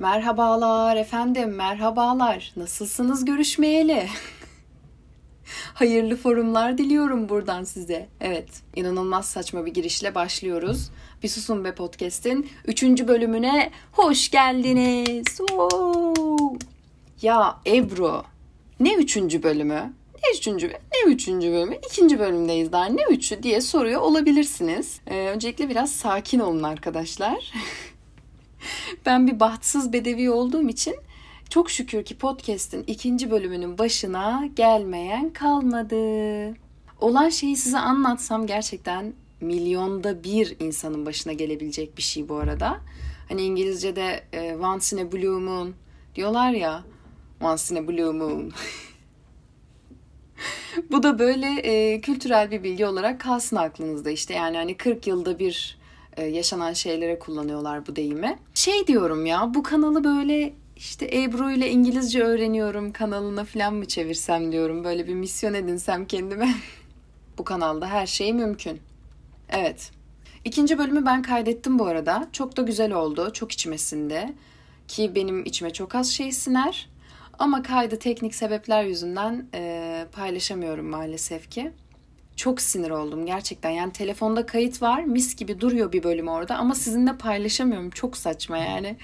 Merhabalar efendim, merhabalar. Nasılsınız görüşmeyeli? Hayırlı forumlar diliyorum buradan size. Evet, inanılmaz saçma bir girişle başlıyoruz. Bir Susun Be Podcast'in 3. bölümüne hoş geldiniz. Oo! Ya Ebru, ne 3. bölümü? Ne üçüncü, ne üçüncü bölümü? İkinci bölümdeyiz daha. Ne üçü diye soruyor olabilirsiniz. Ee, öncelikle biraz sakin olun arkadaşlar. ben bir bahtsız bedevi olduğum için çok şükür ki podcast'in ikinci bölümünün başına gelmeyen kalmadı. Olan şeyi size anlatsam gerçekten milyonda bir insanın başına gelebilecek bir şey bu arada. Hani İngilizce'de e, once in a blue moon diyorlar ya. Once in a blue moon. bu da böyle e, kültürel bir bilgi olarak kalsın aklınızda işte. Yani hani 40 yılda bir yaşanan şeylere kullanıyorlar bu deyimi. Şey diyorum ya bu kanalı böyle işte Ebru ile İngilizce öğreniyorum kanalına falan mı çevirsem diyorum. Böyle bir misyon edinsem kendime. bu kanalda her şey mümkün. Evet. İkinci bölümü ben kaydettim bu arada. Çok da güzel oldu. Çok içmesinde. Ki benim içime çok az şey siner. Ama kaydı teknik sebepler yüzünden e, paylaşamıyorum maalesef ki. Çok sinir oldum gerçekten. Yani telefonda kayıt var. Mis gibi duruyor bir bölüm orada. Ama sizinle paylaşamıyorum. Çok saçma yani.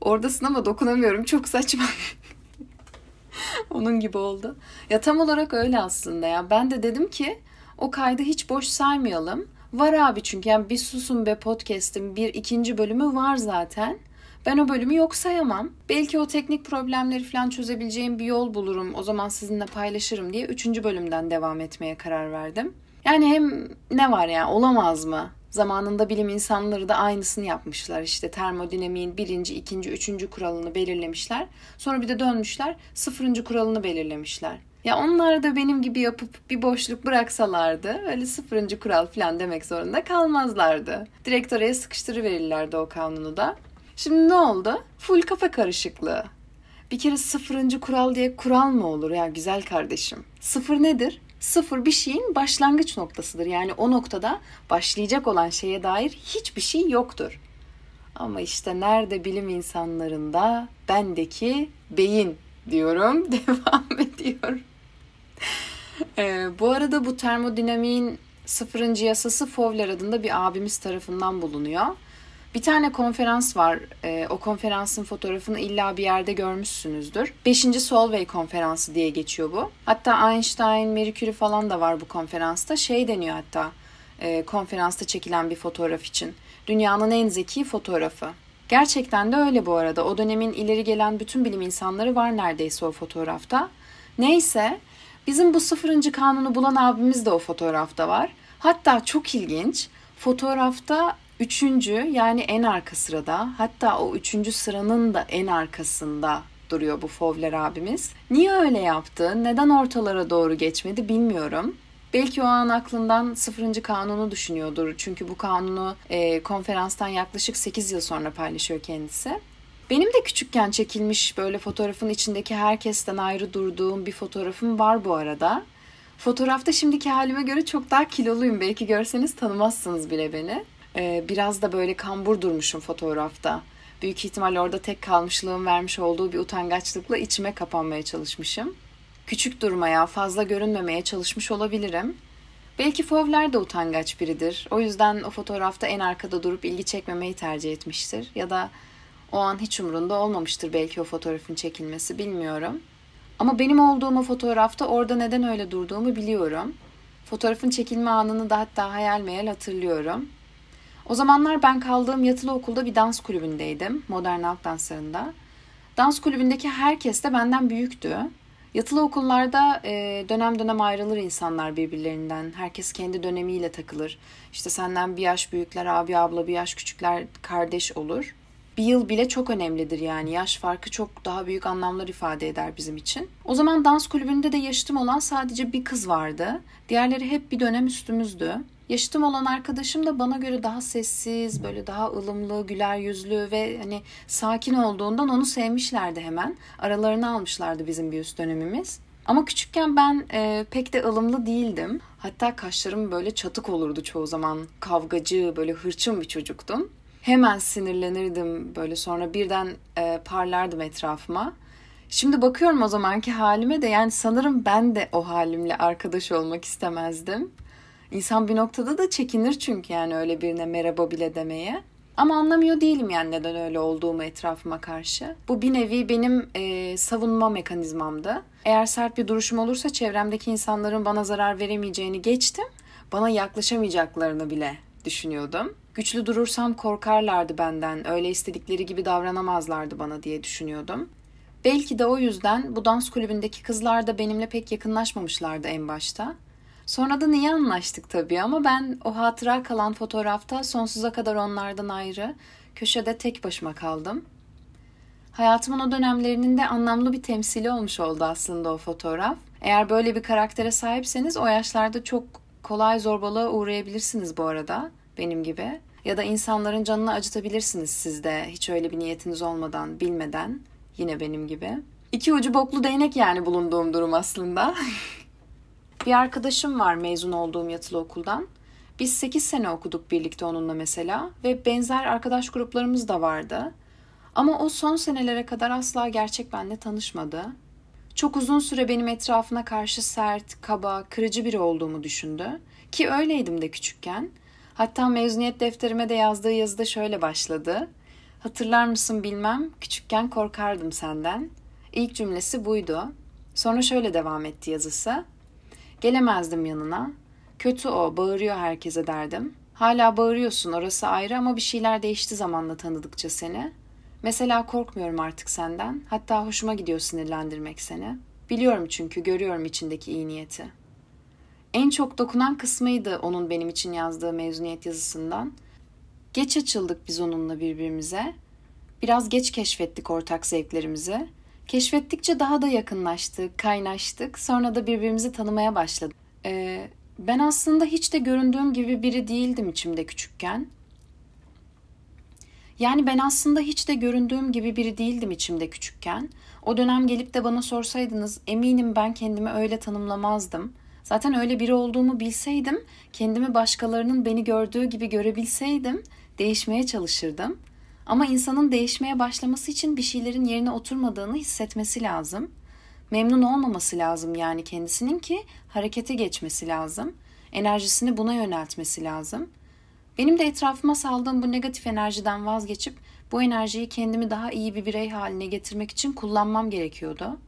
Oradasın ama dokunamıyorum. Çok saçma. Onun gibi oldu. Ya tam olarak öyle aslında ya. Ben de dedim ki o kaydı hiç boş saymayalım. Var abi çünkü yani bir susun be podcast'in bir ikinci bölümü var zaten. Ben o bölümü yok sayamam. Belki o teknik problemleri falan çözebileceğim bir yol bulurum. O zaman sizinle paylaşırım diye üçüncü bölümden devam etmeye karar verdim. Yani hem ne var ya olamaz mı? Zamanında bilim insanları da aynısını yapmışlar. İşte termodinamiğin birinci, ikinci, üçüncü kuralını belirlemişler. Sonra bir de dönmüşler sıfırıncı kuralını belirlemişler. Ya onlar da benim gibi yapıp bir boşluk bıraksalardı öyle sıfırıncı kural falan demek zorunda kalmazlardı. Direkt oraya sıkıştırıverirlerdi o kanunu da. Şimdi ne oldu? Full kafa karışıklığı. Bir kere sıfırıncı kural diye kural mı olur ya güzel kardeşim? Sıfır nedir? Sıfır bir şeyin başlangıç noktasıdır. Yani o noktada başlayacak olan şeye dair hiçbir şey yoktur. Ama işte nerede bilim insanlarında bendeki beyin diyorum devam ediyor. ee, bu arada bu termodinamiğin sıfırıncı yasası Fowler adında bir abimiz tarafından bulunuyor. Bir tane konferans var. E, o konferansın fotoğrafını illa bir yerde görmüşsünüzdür. Beşinci Solvay konferansı diye geçiyor bu. Hatta Einstein, Marie Curie falan da var bu konferansta. Şey deniyor hatta e, konferansta çekilen bir fotoğraf için. Dünyanın en zeki fotoğrafı. Gerçekten de öyle bu arada. O dönemin ileri gelen bütün bilim insanları var neredeyse o fotoğrafta. Neyse bizim bu sıfırıncı kanunu bulan abimiz de o fotoğrafta var. Hatta çok ilginç fotoğrafta Üçüncü yani en arka sırada hatta o üçüncü sıranın da en arkasında duruyor bu Fowler abimiz. Niye öyle yaptı? Neden ortalara doğru geçmedi bilmiyorum. Belki o an aklından sıfırıncı kanunu düşünüyordur. Çünkü bu kanunu e, konferanstan yaklaşık 8 yıl sonra paylaşıyor kendisi. Benim de küçükken çekilmiş böyle fotoğrafın içindeki herkesten ayrı durduğum bir fotoğrafım var bu arada. Fotoğrafta şimdiki halime göre çok daha kiloluyum. Belki görseniz tanımazsınız bile beni. Ee, biraz da böyle kambur durmuşum fotoğrafta. Büyük ihtimal orada tek kalmışlığım vermiş olduğu bir utangaçlıkla içime kapanmaya çalışmışım. Küçük durmaya, fazla görünmemeye çalışmış olabilirim. Belki Fowler de utangaç biridir. O yüzden o fotoğrafta en arkada durup ilgi çekmemeyi tercih etmiştir. Ya da o an hiç umrunda olmamıştır belki o fotoğrafın çekilmesi bilmiyorum. Ama benim olduğum o fotoğrafta orada neden öyle durduğumu biliyorum. Fotoğrafın çekilme anını da hatta hayal meyal hatırlıyorum. O zamanlar ben kaldığım yatılı okulda bir dans kulübündeydim. Modern halk danslarında. Dans kulübündeki herkes de benden büyüktü. Yatılı okullarda e, dönem dönem ayrılır insanlar birbirlerinden. Herkes kendi dönemiyle takılır. İşte senden bir yaş büyükler, abi abla, bir yaş küçükler kardeş olur. Bir yıl bile çok önemlidir yani. Yaş farkı çok daha büyük anlamlar ifade eder bizim için. O zaman dans kulübünde de yaşıtım olan sadece bir kız vardı. Diğerleri hep bir dönem üstümüzdü. Yaşıtım olan arkadaşım da bana göre daha sessiz, böyle daha ılımlı, güler yüzlü ve hani sakin olduğundan onu sevmişlerdi hemen. Aralarını almışlardı bizim bir üst dönemimiz. Ama küçükken ben e, pek de ılımlı değildim. Hatta kaşlarım böyle çatık olurdu çoğu zaman. Kavgacı, böyle hırçın bir çocuktum. Hemen sinirlenirdim böyle sonra birden e, parlardım etrafıma. Şimdi bakıyorum o zamanki halime de yani sanırım ben de o halimle arkadaş olmak istemezdim. İnsan bir noktada da çekinir çünkü yani öyle birine merhaba bile demeye. Ama anlamıyor değilim yani neden öyle olduğumu etrafıma karşı. Bu bir nevi benim e, savunma mekanizmamdı. Eğer sert bir duruşum olursa çevremdeki insanların bana zarar veremeyeceğini geçtim. Bana yaklaşamayacaklarını bile düşünüyordum. Güçlü durursam korkarlardı benden, öyle istedikleri gibi davranamazlardı bana diye düşünüyordum. Belki de o yüzden bu dans kulübündeki kızlar da benimle pek yakınlaşmamışlardı en başta. Sonra da niye anlaştık tabii ama ben o hatıra kalan fotoğrafta sonsuza kadar onlardan ayrı, köşede tek başıma kaldım. Hayatımın o dönemlerinin de anlamlı bir temsili olmuş oldu aslında o fotoğraf. Eğer böyle bir karaktere sahipseniz o yaşlarda çok kolay zorbalığa uğrayabilirsiniz bu arada benim gibi. Ya da insanların canını acıtabilirsiniz siz de hiç öyle bir niyetiniz olmadan, bilmeden yine benim gibi. İki ucu boklu değnek yani bulunduğum durum aslında. bir arkadaşım var mezun olduğum yatılı okuldan. Biz 8 sene okuduk birlikte onunla mesela ve benzer arkadaş gruplarımız da vardı. Ama o son senelere kadar asla gerçek benle tanışmadı. Çok uzun süre benim etrafına karşı sert, kaba, kırıcı biri olduğumu düşündü. Ki öyleydim de küçükken. Hatta mezuniyet defterime de yazdığı yazıda şöyle başladı. Hatırlar mısın bilmem, küçükken korkardım senden. İlk cümlesi buydu. Sonra şöyle devam etti yazısı. Gelemezdim yanına. Kötü o, bağırıyor herkese derdim. Hala bağırıyorsun, orası ayrı ama bir şeyler değişti zamanla tanıdıkça seni. Mesela korkmuyorum artık senden. Hatta hoşuma gidiyor sinirlendirmek seni. Biliyorum çünkü görüyorum içindeki iyi niyeti. En çok dokunan kısmıydı onun benim için yazdığı mezuniyet yazısından. Geç açıldık biz onunla birbirimize. Biraz geç keşfettik ortak zevklerimizi. Keşfettikçe daha da yakınlaştık, kaynaştık. Sonra da birbirimizi tanımaya başladık. Ee, ben aslında hiç de göründüğüm gibi biri değildim içimde küçükken. Yani ben aslında hiç de göründüğüm gibi biri değildim içimde küçükken. O dönem gelip de bana sorsaydınız eminim ben kendimi öyle tanımlamazdım. Zaten öyle biri olduğumu bilseydim, kendimi başkalarının beni gördüğü gibi görebilseydim değişmeye çalışırdım. Ama insanın değişmeye başlaması için bir şeylerin yerine oturmadığını hissetmesi lazım. Memnun olmaması lazım yani kendisinin ki harekete geçmesi lazım. Enerjisini buna yöneltmesi lazım.'' Benim de etrafıma saldığım bu negatif enerjiden vazgeçip bu enerjiyi kendimi daha iyi bir birey haline getirmek için kullanmam gerekiyordu.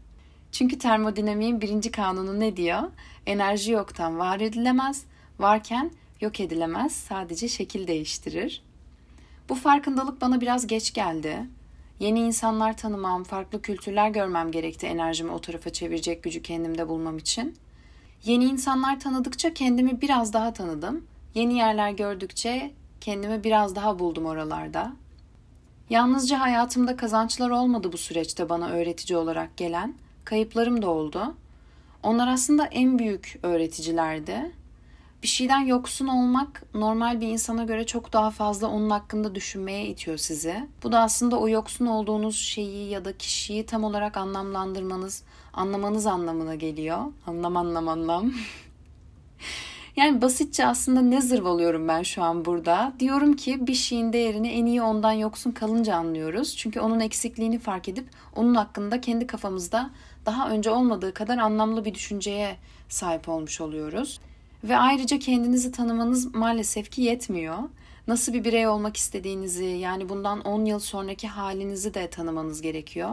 Çünkü termodinamiğin birinci kanunu ne diyor? Enerji yoktan var edilemez, varken yok edilemez, sadece şekil değiştirir. Bu farkındalık bana biraz geç geldi. Yeni insanlar tanımam, farklı kültürler görmem gerekti enerjimi o tarafa çevirecek gücü kendimde bulmam için. Yeni insanlar tanıdıkça kendimi biraz daha tanıdım Yeni yerler gördükçe kendimi biraz daha buldum oralarda. Yalnızca hayatımda kazançlar olmadı bu süreçte bana öğretici olarak gelen. Kayıplarım da oldu. Onlar aslında en büyük öğreticilerdi. Bir şeyden yoksun olmak normal bir insana göre çok daha fazla onun hakkında düşünmeye itiyor sizi. Bu da aslında o yoksun olduğunuz şeyi ya da kişiyi tam olarak anlamlandırmanız, anlamanız anlamına geliyor. Anlam anlam anlam. Yani basitçe aslında ne zırvalıyorum ben şu an burada? Diyorum ki bir şeyin değerini en iyi ondan yoksun kalınca anlıyoruz. Çünkü onun eksikliğini fark edip onun hakkında kendi kafamızda daha önce olmadığı kadar anlamlı bir düşünceye sahip olmuş oluyoruz. Ve ayrıca kendinizi tanımanız maalesef ki yetmiyor. Nasıl bir birey olmak istediğinizi yani bundan 10 yıl sonraki halinizi de tanımanız gerekiyor.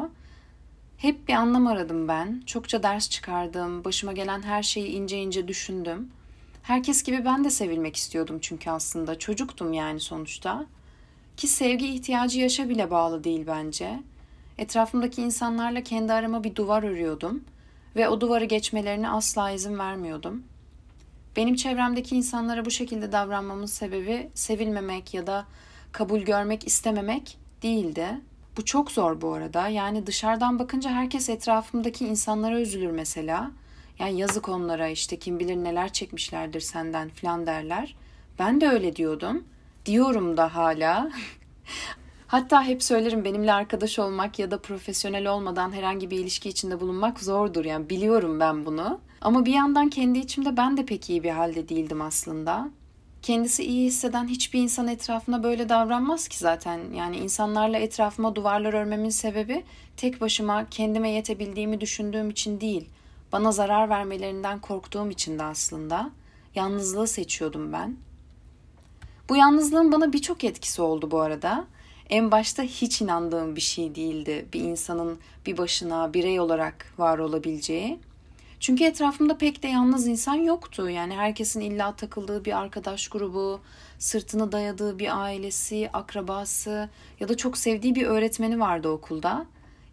Hep bir anlam aradım ben. Çokça ders çıkardım. Başıma gelen her şeyi ince ince düşündüm. Herkes gibi ben de sevilmek istiyordum çünkü aslında çocuktum yani sonuçta. Ki sevgi ihtiyacı yaşa bile bağlı değil bence. Etrafımdaki insanlarla kendi arama bir duvar örüyordum ve o duvarı geçmelerine asla izin vermiyordum. Benim çevremdeki insanlara bu şekilde davranmamın sebebi sevilmemek ya da kabul görmek istememek değildi. Bu çok zor bu arada. Yani dışarıdan bakınca herkes etrafımdaki insanlara üzülür mesela. Yani yazık onlara işte kim bilir neler çekmişlerdir senden falan derler. Ben de öyle diyordum. Diyorum da hala. Hatta hep söylerim benimle arkadaş olmak ya da profesyonel olmadan herhangi bir ilişki içinde bulunmak zordur. Yani biliyorum ben bunu. Ama bir yandan kendi içimde ben de pek iyi bir halde değildim aslında. Kendisi iyi hisseden hiçbir insan etrafına böyle davranmaz ki zaten. Yani insanlarla etrafıma duvarlar örmemin sebebi tek başıma kendime yetebildiğimi düşündüğüm için değil. Bana zarar vermelerinden korktuğum için de aslında. Yalnızlığı seçiyordum ben. Bu yalnızlığın bana birçok etkisi oldu bu arada. En başta hiç inandığım bir şey değildi bir insanın bir başına birey olarak var olabileceği. Çünkü etrafımda pek de yalnız insan yoktu. Yani herkesin illa takıldığı bir arkadaş grubu, sırtını dayadığı bir ailesi, akrabası ya da çok sevdiği bir öğretmeni vardı okulda.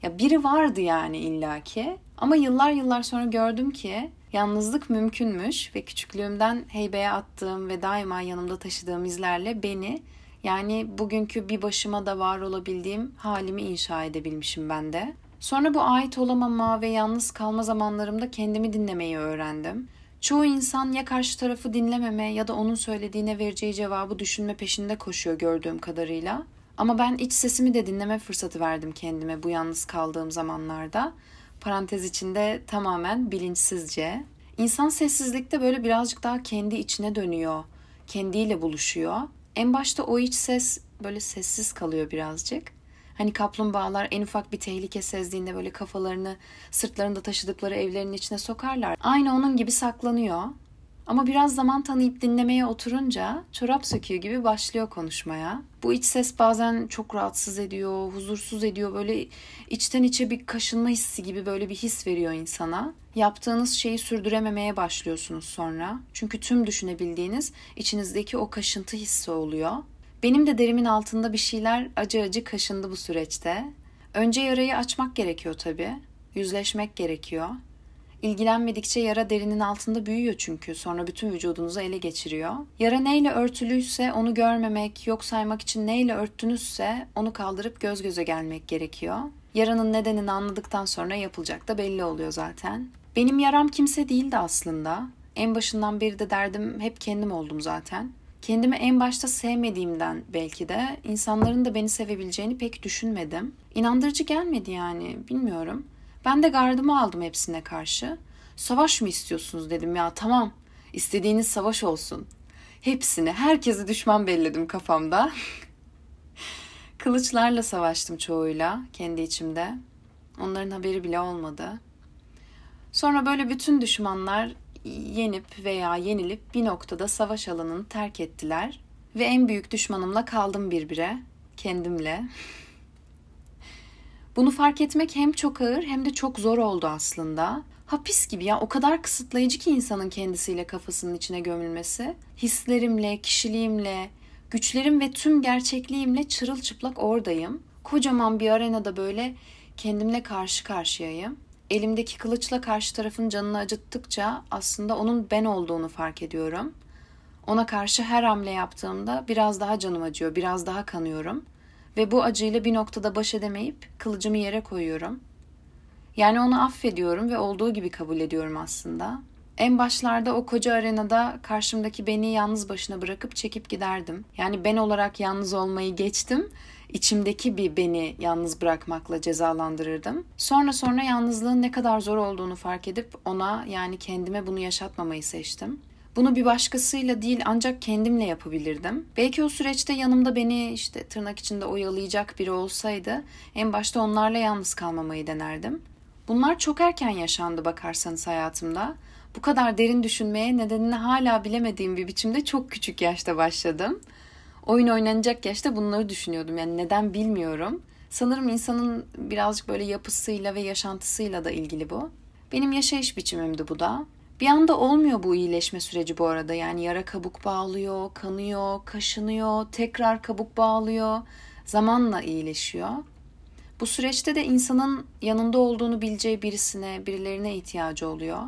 Ya biri vardı yani illaki. Ama yıllar yıllar sonra gördüm ki yalnızlık mümkünmüş ve küçüklüğümden heybeye attığım ve daima yanımda taşıdığım izlerle beni yani bugünkü bir başıma da var olabildiğim halimi inşa edebilmişim ben de. Sonra bu ait olamama ve yalnız kalma zamanlarımda kendimi dinlemeyi öğrendim. Çoğu insan ya karşı tarafı dinlememe ya da onun söylediğine vereceği cevabı düşünme peşinde koşuyor gördüğüm kadarıyla. Ama ben iç sesimi de dinleme fırsatı verdim kendime bu yalnız kaldığım zamanlarda. Parantez içinde tamamen bilinçsizce. İnsan sessizlikte böyle birazcık daha kendi içine dönüyor. Kendiyle buluşuyor. En başta o iç ses böyle sessiz kalıyor birazcık. Hani kaplumbağalar en ufak bir tehlike sezdiğinde böyle kafalarını sırtlarında taşıdıkları evlerin içine sokarlar. Aynı onun gibi saklanıyor. Ama biraz zaman tanıyıp dinlemeye oturunca çorap söküyor gibi başlıyor konuşmaya. Bu iç ses bazen çok rahatsız ediyor, huzursuz ediyor. Böyle içten içe bir kaşınma hissi gibi böyle bir his veriyor insana. Yaptığınız şeyi sürdürememeye başlıyorsunuz sonra. Çünkü tüm düşünebildiğiniz içinizdeki o kaşıntı hissi oluyor. Benim de derimin altında bir şeyler acı acı kaşındı bu süreçte. Önce yarayı açmak gerekiyor tabii. Yüzleşmek gerekiyor. İlgilenmedikçe yara derinin altında büyüyor çünkü. Sonra bütün vücudunuzu ele geçiriyor. Yara neyle örtülüyse onu görmemek, yok saymak için neyle örttünüzse onu kaldırıp göz göze gelmek gerekiyor. Yaranın nedenini anladıktan sonra yapılacak da belli oluyor zaten. Benim yaram kimse değildi aslında. En başından beri de derdim hep kendim oldum zaten. Kendimi en başta sevmediğimden belki de insanların da beni sevebileceğini pek düşünmedim. İnandırıcı gelmedi yani bilmiyorum. Ben de gardımı aldım hepsine karşı. Savaş mı istiyorsunuz dedim ya tamam istediğiniz savaş olsun. Hepsini herkesi düşman belledim kafamda. Kılıçlarla savaştım çoğuyla kendi içimde. Onların haberi bile olmadı. Sonra böyle bütün düşmanlar yenip veya yenilip bir noktada savaş alanını terk ettiler ve en büyük düşmanımla kaldım birbire, kendimle. Bunu fark etmek hem çok ağır hem de çok zor oldu aslında. Hapis gibi ya o kadar kısıtlayıcı ki insanın kendisiyle kafasının içine gömülmesi. Hislerimle, kişiliğimle, güçlerim ve tüm gerçekliğimle çırılçıplak oradayım. Kocaman bir arenada böyle kendimle karşı karşıyayım elimdeki kılıçla karşı tarafın canını acıttıkça aslında onun ben olduğunu fark ediyorum. Ona karşı her hamle yaptığımda biraz daha canım acıyor, biraz daha kanıyorum ve bu acıyla bir noktada baş edemeyip kılıcımı yere koyuyorum. Yani onu affediyorum ve olduğu gibi kabul ediyorum aslında. En başlarda o koca arenada karşımdaki beni yalnız başına bırakıp çekip giderdim. Yani ben olarak yalnız olmayı geçtim içimdeki bir beni yalnız bırakmakla cezalandırırdım. Sonra sonra yalnızlığın ne kadar zor olduğunu fark edip ona yani kendime bunu yaşatmamayı seçtim. Bunu bir başkasıyla değil ancak kendimle yapabilirdim. Belki o süreçte yanımda beni işte tırnak içinde oyalayacak biri olsaydı en başta onlarla yalnız kalmamayı denerdim. Bunlar çok erken yaşandı bakarsanız hayatımda. Bu kadar derin düşünmeye nedenini hala bilemediğim bir biçimde çok küçük yaşta başladım oyun oynanacak yaşta bunları düşünüyordum. Yani neden bilmiyorum. Sanırım insanın birazcık böyle yapısıyla ve yaşantısıyla da ilgili bu. Benim yaşayış biçimimdi bu da. Bir anda olmuyor bu iyileşme süreci bu arada. Yani yara kabuk bağlıyor, kanıyor, kaşınıyor, tekrar kabuk bağlıyor. Zamanla iyileşiyor. Bu süreçte de insanın yanında olduğunu bileceği birisine, birilerine ihtiyacı oluyor.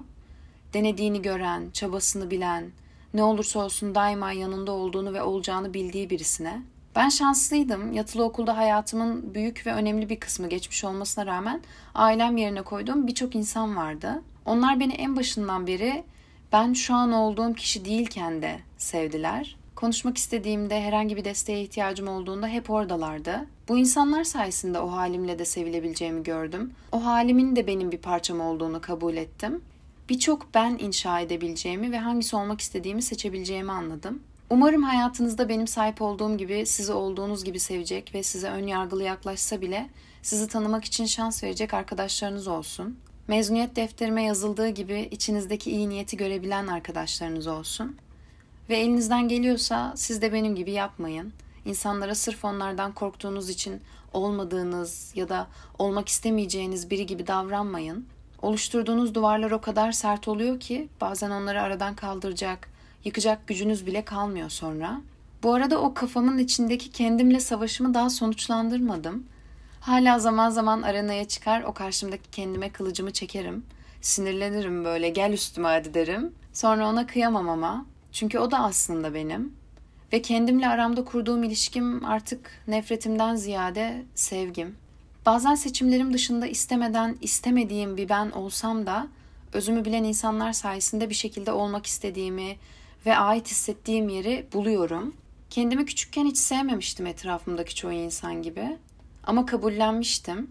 Denediğini gören, çabasını bilen, ne olursa olsun daima yanında olduğunu ve olacağını bildiği birisine. Ben şanslıydım. Yatılı okulda hayatımın büyük ve önemli bir kısmı geçmiş olmasına rağmen ailem yerine koyduğum birçok insan vardı. Onlar beni en başından beri ben şu an olduğum kişi değilken de sevdiler. Konuşmak istediğimde, herhangi bir desteğe ihtiyacım olduğunda hep oradalardı. Bu insanlar sayesinde o halimle de sevilebileceğimi gördüm. O halimin de benim bir parçam olduğunu kabul ettim birçok ben inşa edebileceğimi ve hangisi olmak istediğimi seçebileceğimi anladım. Umarım hayatınızda benim sahip olduğum gibi sizi olduğunuz gibi sevecek ve size ön yargılı yaklaşsa bile sizi tanımak için şans verecek arkadaşlarınız olsun. Mezuniyet defterime yazıldığı gibi içinizdeki iyi niyeti görebilen arkadaşlarınız olsun. Ve elinizden geliyorsa siz de benim gibi yapmayın. İnsanlara sırf onlardan korktuğunuz için olmadığınız ya da olmak istemeyeceğiniz biri gibi davranmayın. Oluşturduğunuz duvarlar o kadar sert oluyor ki bazen onları aradan kaldıracak, yıkacak gücünüz bile kalmıyor sonra. Bu arada o kafamın içindeki kendimle savaşımı daha sonuçlandırmadım. Hala zaman zaman arenaya çıkar o karşımdaki kendime kılıcımı çekerim. Sinirlenirim böyle gel üstüme hadi derim. Sonra ona kıyamam ama. Çünkü o da aslında benim. Ve kendimle aramda kurduğum ilişkim artık nefretimden ziyade sevgim. Bazen seçimlerim dışında istemeden istemediğim bir ben olsam da özümü bilen insanlar sayesinde bir şekilde olmak istediğimi ve ait hissettiğim yeri buluyorum. Kendimi küçükken hiç sevmemiştim etrafımdaki çoğu insan gibi. Ama kabullenmiştim.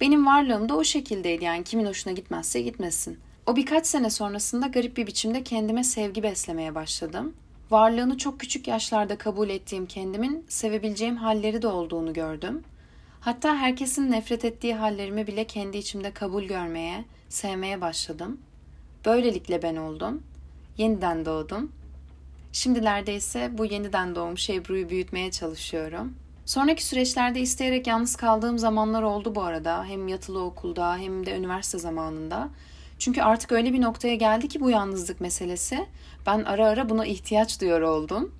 Benim varlığım da o şekildeydi yani kimin hoşuna gitmezse gitmesin. O birkaç sene sonrasında garip bir biçimde kendime sevgi beslemeye başladım. Varlığını çok küçük yaşlarda kabul ettiğim kendimin sevebileceğim halleri de olduğunu gördüm. Hatta herkesin nefret ettiği hallerimi bile kendi içimde kabul görmeye, sevmeye başladım. Böylelikle ben oldum. Yeniden doğdum. Şimdilerde ise bu yeniden doğmuş Ebru'yu büyütmeye çalışıyorum. Sonraki süreçlerde isteyerek yalnız kaldığım zamanlar oldu bu arada. Hem yatılı okulda hem de üniversite zamanında. Çünkü artık öyle bir noktaya geldi ki bu yalnızlık meselesi. Ben ara ara buna ihtiyaç duyuyor oldum.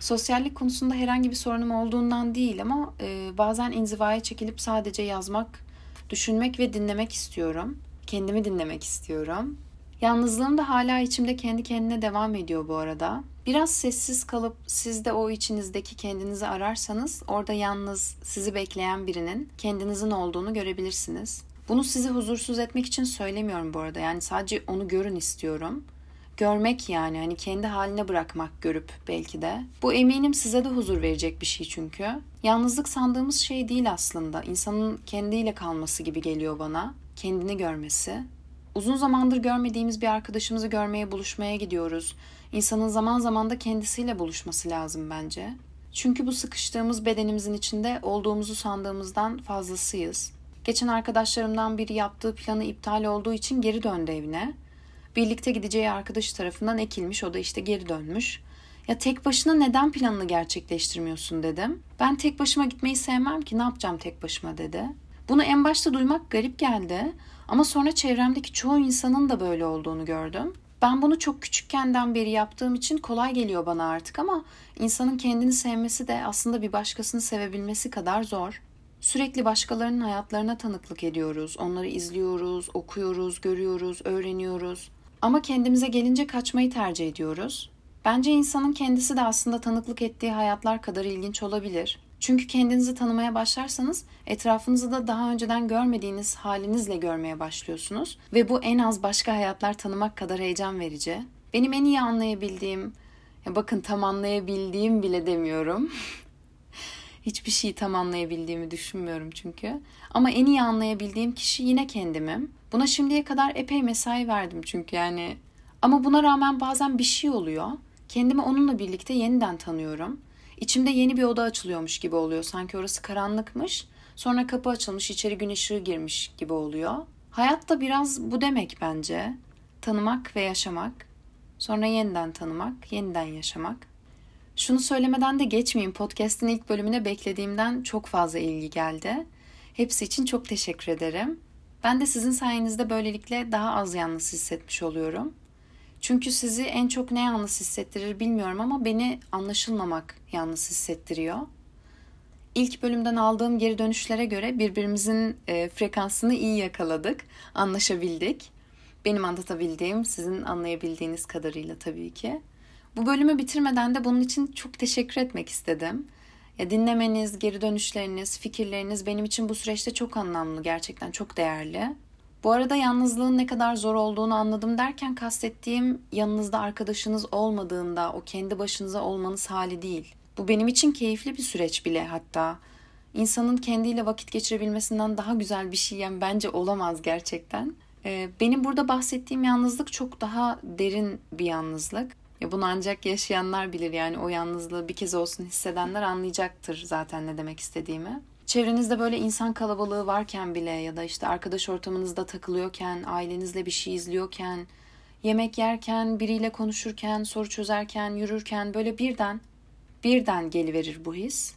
Sosyallik konusunda herhangi bir sorunum olduğundan değil ama e, bazen inzivaya çekilip sadece yazmak, düşünmek ve dinlemek istiyorum. Kendimi dinlemek istiyorum. Yalnızlığım da hala içimde kendi kendine devam ediyor bu arada. Biraz sessiz kalıp siz de o içinizdeki kendinizi ararsanız orada yalnız sizi bekleyen birinin kendinizin olduğunu görebilirsiniz. Bunu sizi huzursuz etmek için söylemiyorum bu arada. Yani sadece onu görün istiyorum. Görmek yani hani kendi haline bırakmak görüp belki de. Bu eminim size de huzur verecek bir şey çünkü. Yalnızlık sandığımız şey değil aslında. İnsanın kendiyle kalması gibi geliyor bana. Kendini görmesi. Uzun zamandır görmediğimiz bir arkadaşımızı görmeye buluşmaya gidiyoruz. İnsanın zaman zaman da kendisiyle buluşması lazım bence. Çünkü bu sıkıştığımız bedenimizin içinde olduğumuzu sandığımızdan fazlasıyız. Geçen arkadaşlarımdan biri yaptığı planı iptal olduğu için geri döndü evine. Birlikte gideceği arkadaşı tarafından ekilmiş, o da işte geri dönmüş. Ya tek başına neden planını gerçekleştirmiyorsun dedim. Ben tek başıma gitmeyi sevmem ki ne yapacağım tek başıma dedi. Bunu en başta duymak garip geldi ama sonra çevremdeki çoğu insanın da böyle olduğunu gördüm. Ben bunu çok küçükkenden beri yaptığım için kolay geliyor bana artık ama insanın kendini sevmesi de aslında bir başkasını sevebilmesi kadar zor. Sürekli başkalarının hayatlarına tanıklık ediyoruz. Onları izliyoruz, okuyoruz, görüyoruz, öğreniyoruz. Ama kendimize gelince kaçmayı tercih ediyoruz. Bence insanın kendisi de aslında tanıklık ettiği hayatlar kadar ilginç olabilir. Çünkü kendinizi tanımaya başlarsanız etrafınızı da daha önceden görmediğiniz halinizle görmeye başlıyorsunuz ve bu en az başka hayatlar tanımak kadar heyecan verici. Benim en iyi anlayabildiğim, ya bakın tam anlayabildiğim bile demiyorum. Hiçbir şeyi tam anlayabildiğimi düşünmüyorum çünkü. Ama en iyi anlayabildiğim kişi yine kendimim. Buna şimdiye kadar epey mesai verdim çünkü yani. Ama buna rağmen bazen bir şey oluyor. Kendimi onunla birlikte yeniden tanıyorum. İçimde yeni bir oda açılıyormuş gibi oluyor. Sanki orası karanlıkmış. Sonra kapı açılmış, içeri gün ışığı girmiş gibi oluyor. Hayat da biraz bu demek bence. Tanımak ve yaşamak. Sonra yeniden tanımak, yeniden yaşamak. Şunu söylemeden de geçmeyeyim. Podcast'in ilk bölümüne beklediğimden çok fazla ilgi geldi. Hepsi için çok teşekkür ederim. Ben de sizin sayenizde böylelikle daha az yalnız hissetmiş oluyorum. Çünkü sizi en çok ne yalnız hissettirir bilmiyorum ama beni anlaşılmamak yalnız hissettiriyor. İlk bölümden aldığım geri dönüşlere göre birbirimizin e, frekansını iyi yakaladık, anlaşabildik. Benim anlatabildiğim, sizin anlayabildiğiniz kadarıyla tabii ki. Bu bölümü bitirmeden de bunun için çok teşekkür etmek istedim. Ya dinlemeniz, geri dönüşleriniz, fikirleriniz benim için bu süreçte çok anlamlı, gerçekten çok değerli. Bu arada yalnızlığın ne kadar zor olduğunu anladım derken kastettiğim yanınızda arkadaşınız olmadığında o kendi başınıza olmanız hali değil. Bu benim için keyifli bir süreç bile hatta. İnsanın kendiyle vakit geçirebilmesinden daha güzel bir şey yani bence olamaz gerçekten. Ee, benim burada bahsettiğim yalnızlık çok daha derin bir yalnızlık. Ya bunu ancak yaşayanlar bilir yani o yalnızlığı bir kez olsun hissedenler anlayacaktır zaten ne demek istediğimi. Çevrenizde böyle insan kalabalığı varken bile ya da işte arkadaş ortamınızda takılıyorken, ailenizle bir şey izliyorken, yemek yerken, biriyle konuşurken, soru çözerken, yürürken böyle birden birden geliverir bu his.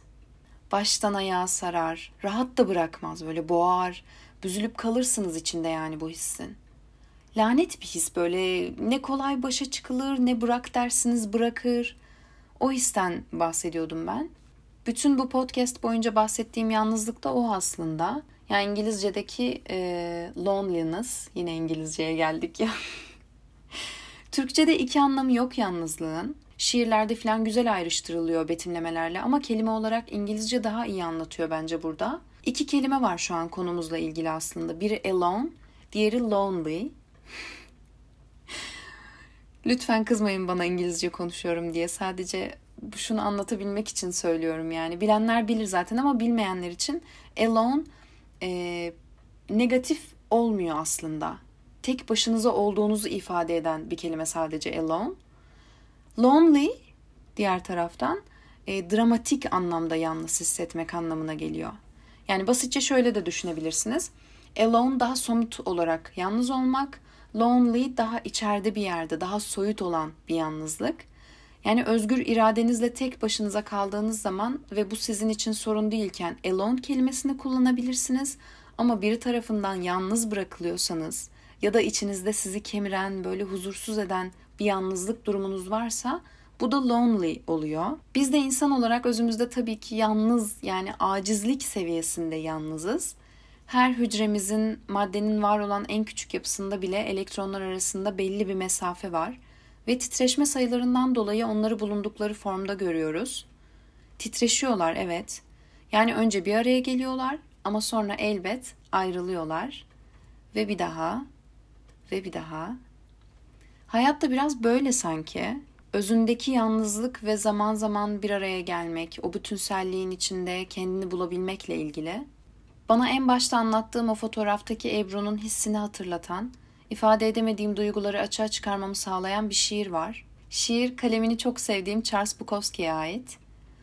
Baştan ayağa sarar, rahat da bırakmaz böyle boğar, büzülüp kalırsınız içinde yani bu hissin. Lanet bir his böyle ne kolay başa çıkılır ne bırak dersiniz bırakır. O histen bahsediyordum ben. Bütün bu podcast boyunca bahsettiğim yalnızlık da o aslında. Yani İngilizce'deki e, loneliness, yine İngilizce'ye geldik ya. Türkçe'de iki anlamı yok yalnızlığın. Şiirlerde falan güzel ayrıştırılıyor betimlemelerle ama kelime olarak İngilizce daha iyi anlatıyor bence burada. İki kelime var şu an konumuzla ilgili aslında. Biri alone, diğeri lonely. Lütfen kızmayın bana İngilizce konuşuyorum diye. Sadece şunu anlatabilmek için söylüyorum yani. Bilenler bilir zaten ama bilmeyenler için alone e, negatif olmuyor aslında. Tek başınıza olduğunuzu ifade eden bir kelime sadece alone. Lonely diğer taraftan e, dramatik anlamda yalnız hissetmek anlamına geliyor. Yani basitçe şöyle de düşünebilirsiniz. Alone daha somut olarak yalnız olmak, lonely daha içeride bir yerde, daha soyut olan bir yalnızlık. Yani özgür iradenizle tek başınıza kaldığınız zaman ve bu sizin için sorun değilken alone kelimesini kullanabilirsiniz. Ama biri tarafından yalnız bırakılıyorsanız ya da içinizde sizi kemiren, böyle huzursuz eden bir yalnızlık durumunuz varsa bu da lonely oluyor. Biz de insan olarak özümüzde tabii ki yalnız yani acizlik seviyesinde yalnızız. Her hücremizin maddenin var olan en küçük yapısında bile elektronlar arasında belli bir mesafe var ve titreşme sayılarından dolayı onları bulundukları formda görüyoruz. Titreşiyorlar evet. Yani önce bir araya geliyorlar ama sonra elbet ayrılıyorlar ve bir daha ve bir daha. Hayat da biraz böyle sanki. Özündeki yalnızlık ve zaman zaman bir araya gelmek, o bütünselliğin içinde kendini bulabilmekle ilgili. Bana en başta anlattığım o fotoğraftaki Ebru'nun hissini hatırlatan, ifade edemediğim duyguları açığa çıkarmamı sağlayan bir şiir var. Şiir kalemini çok sevdiğim Charles Bukowski'ye ait.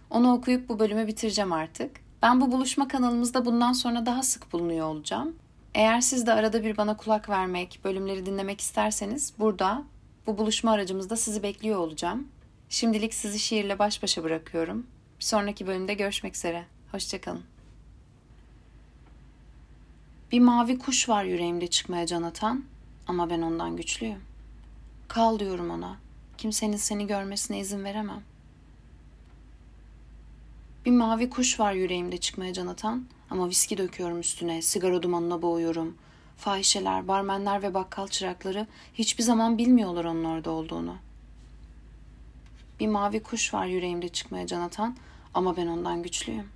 Onu okuyup bu bölümü bitireceğim artık. Ben bu buluşma kanalımızda bundan sonra daha sık bulunuyor olacağım. Eğer siz de arada bir bana kulak vermek, bölümleri dinlemek isterseniz burada bu buluşma aracımızda sizi bekliyor olacağım. Şimdilik sizi şiirle baş başa bırakıyorum. Bir sonraki bölümde görüşmek üzere. Hoşçakalın. Bir mavi kuş var yüreğimde çıkmaya can atan ama ben ondan güçlüyüm. Kal diyorum ona. Kimsenin seni görmesine izin veremem. Bir mavi kuş var yüreğimde çıkmaya can atan ama viski döküyorum üstüne, sigara dumanına boğuyorum. Fahişeler, barmenler ve bakkal çırakları hiçbir zaman bilmiyorlar onun orada olduğunu. Bir mavi kuş var yüreğimde çıkmaya can atan ama ben ondan güçlüyüm.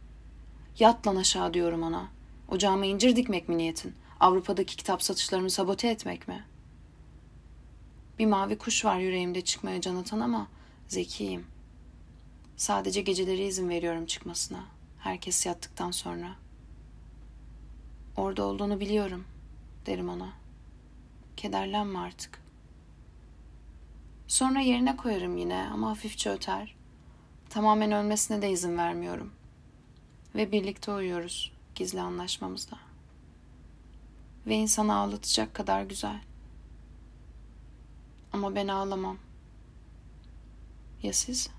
Yat lan aşağı diyorum ona. Ocağıma incir dikmek mi niyetin? Avrupa'daki kitap satışlarımı sabote etmek mi? Bir mavi kuş var yüreğimde çıkmaya can atan ama zekiyim. Sadece geceleri izin veriyorum çıkmasına. Herkes yattıktan sonra. Orada olduğunu biliyorum derim ona. Kederlenme artık. Sonra yerine koyarım yine ama hafifçe öter. Tamamen ölmesine de izin vermiyorum. Ve birlikte uyuyoruz gizli anlaşmamızda. Ve insanı ağlatacak kadar güzel. Ama ben ağlamam. Ya siz?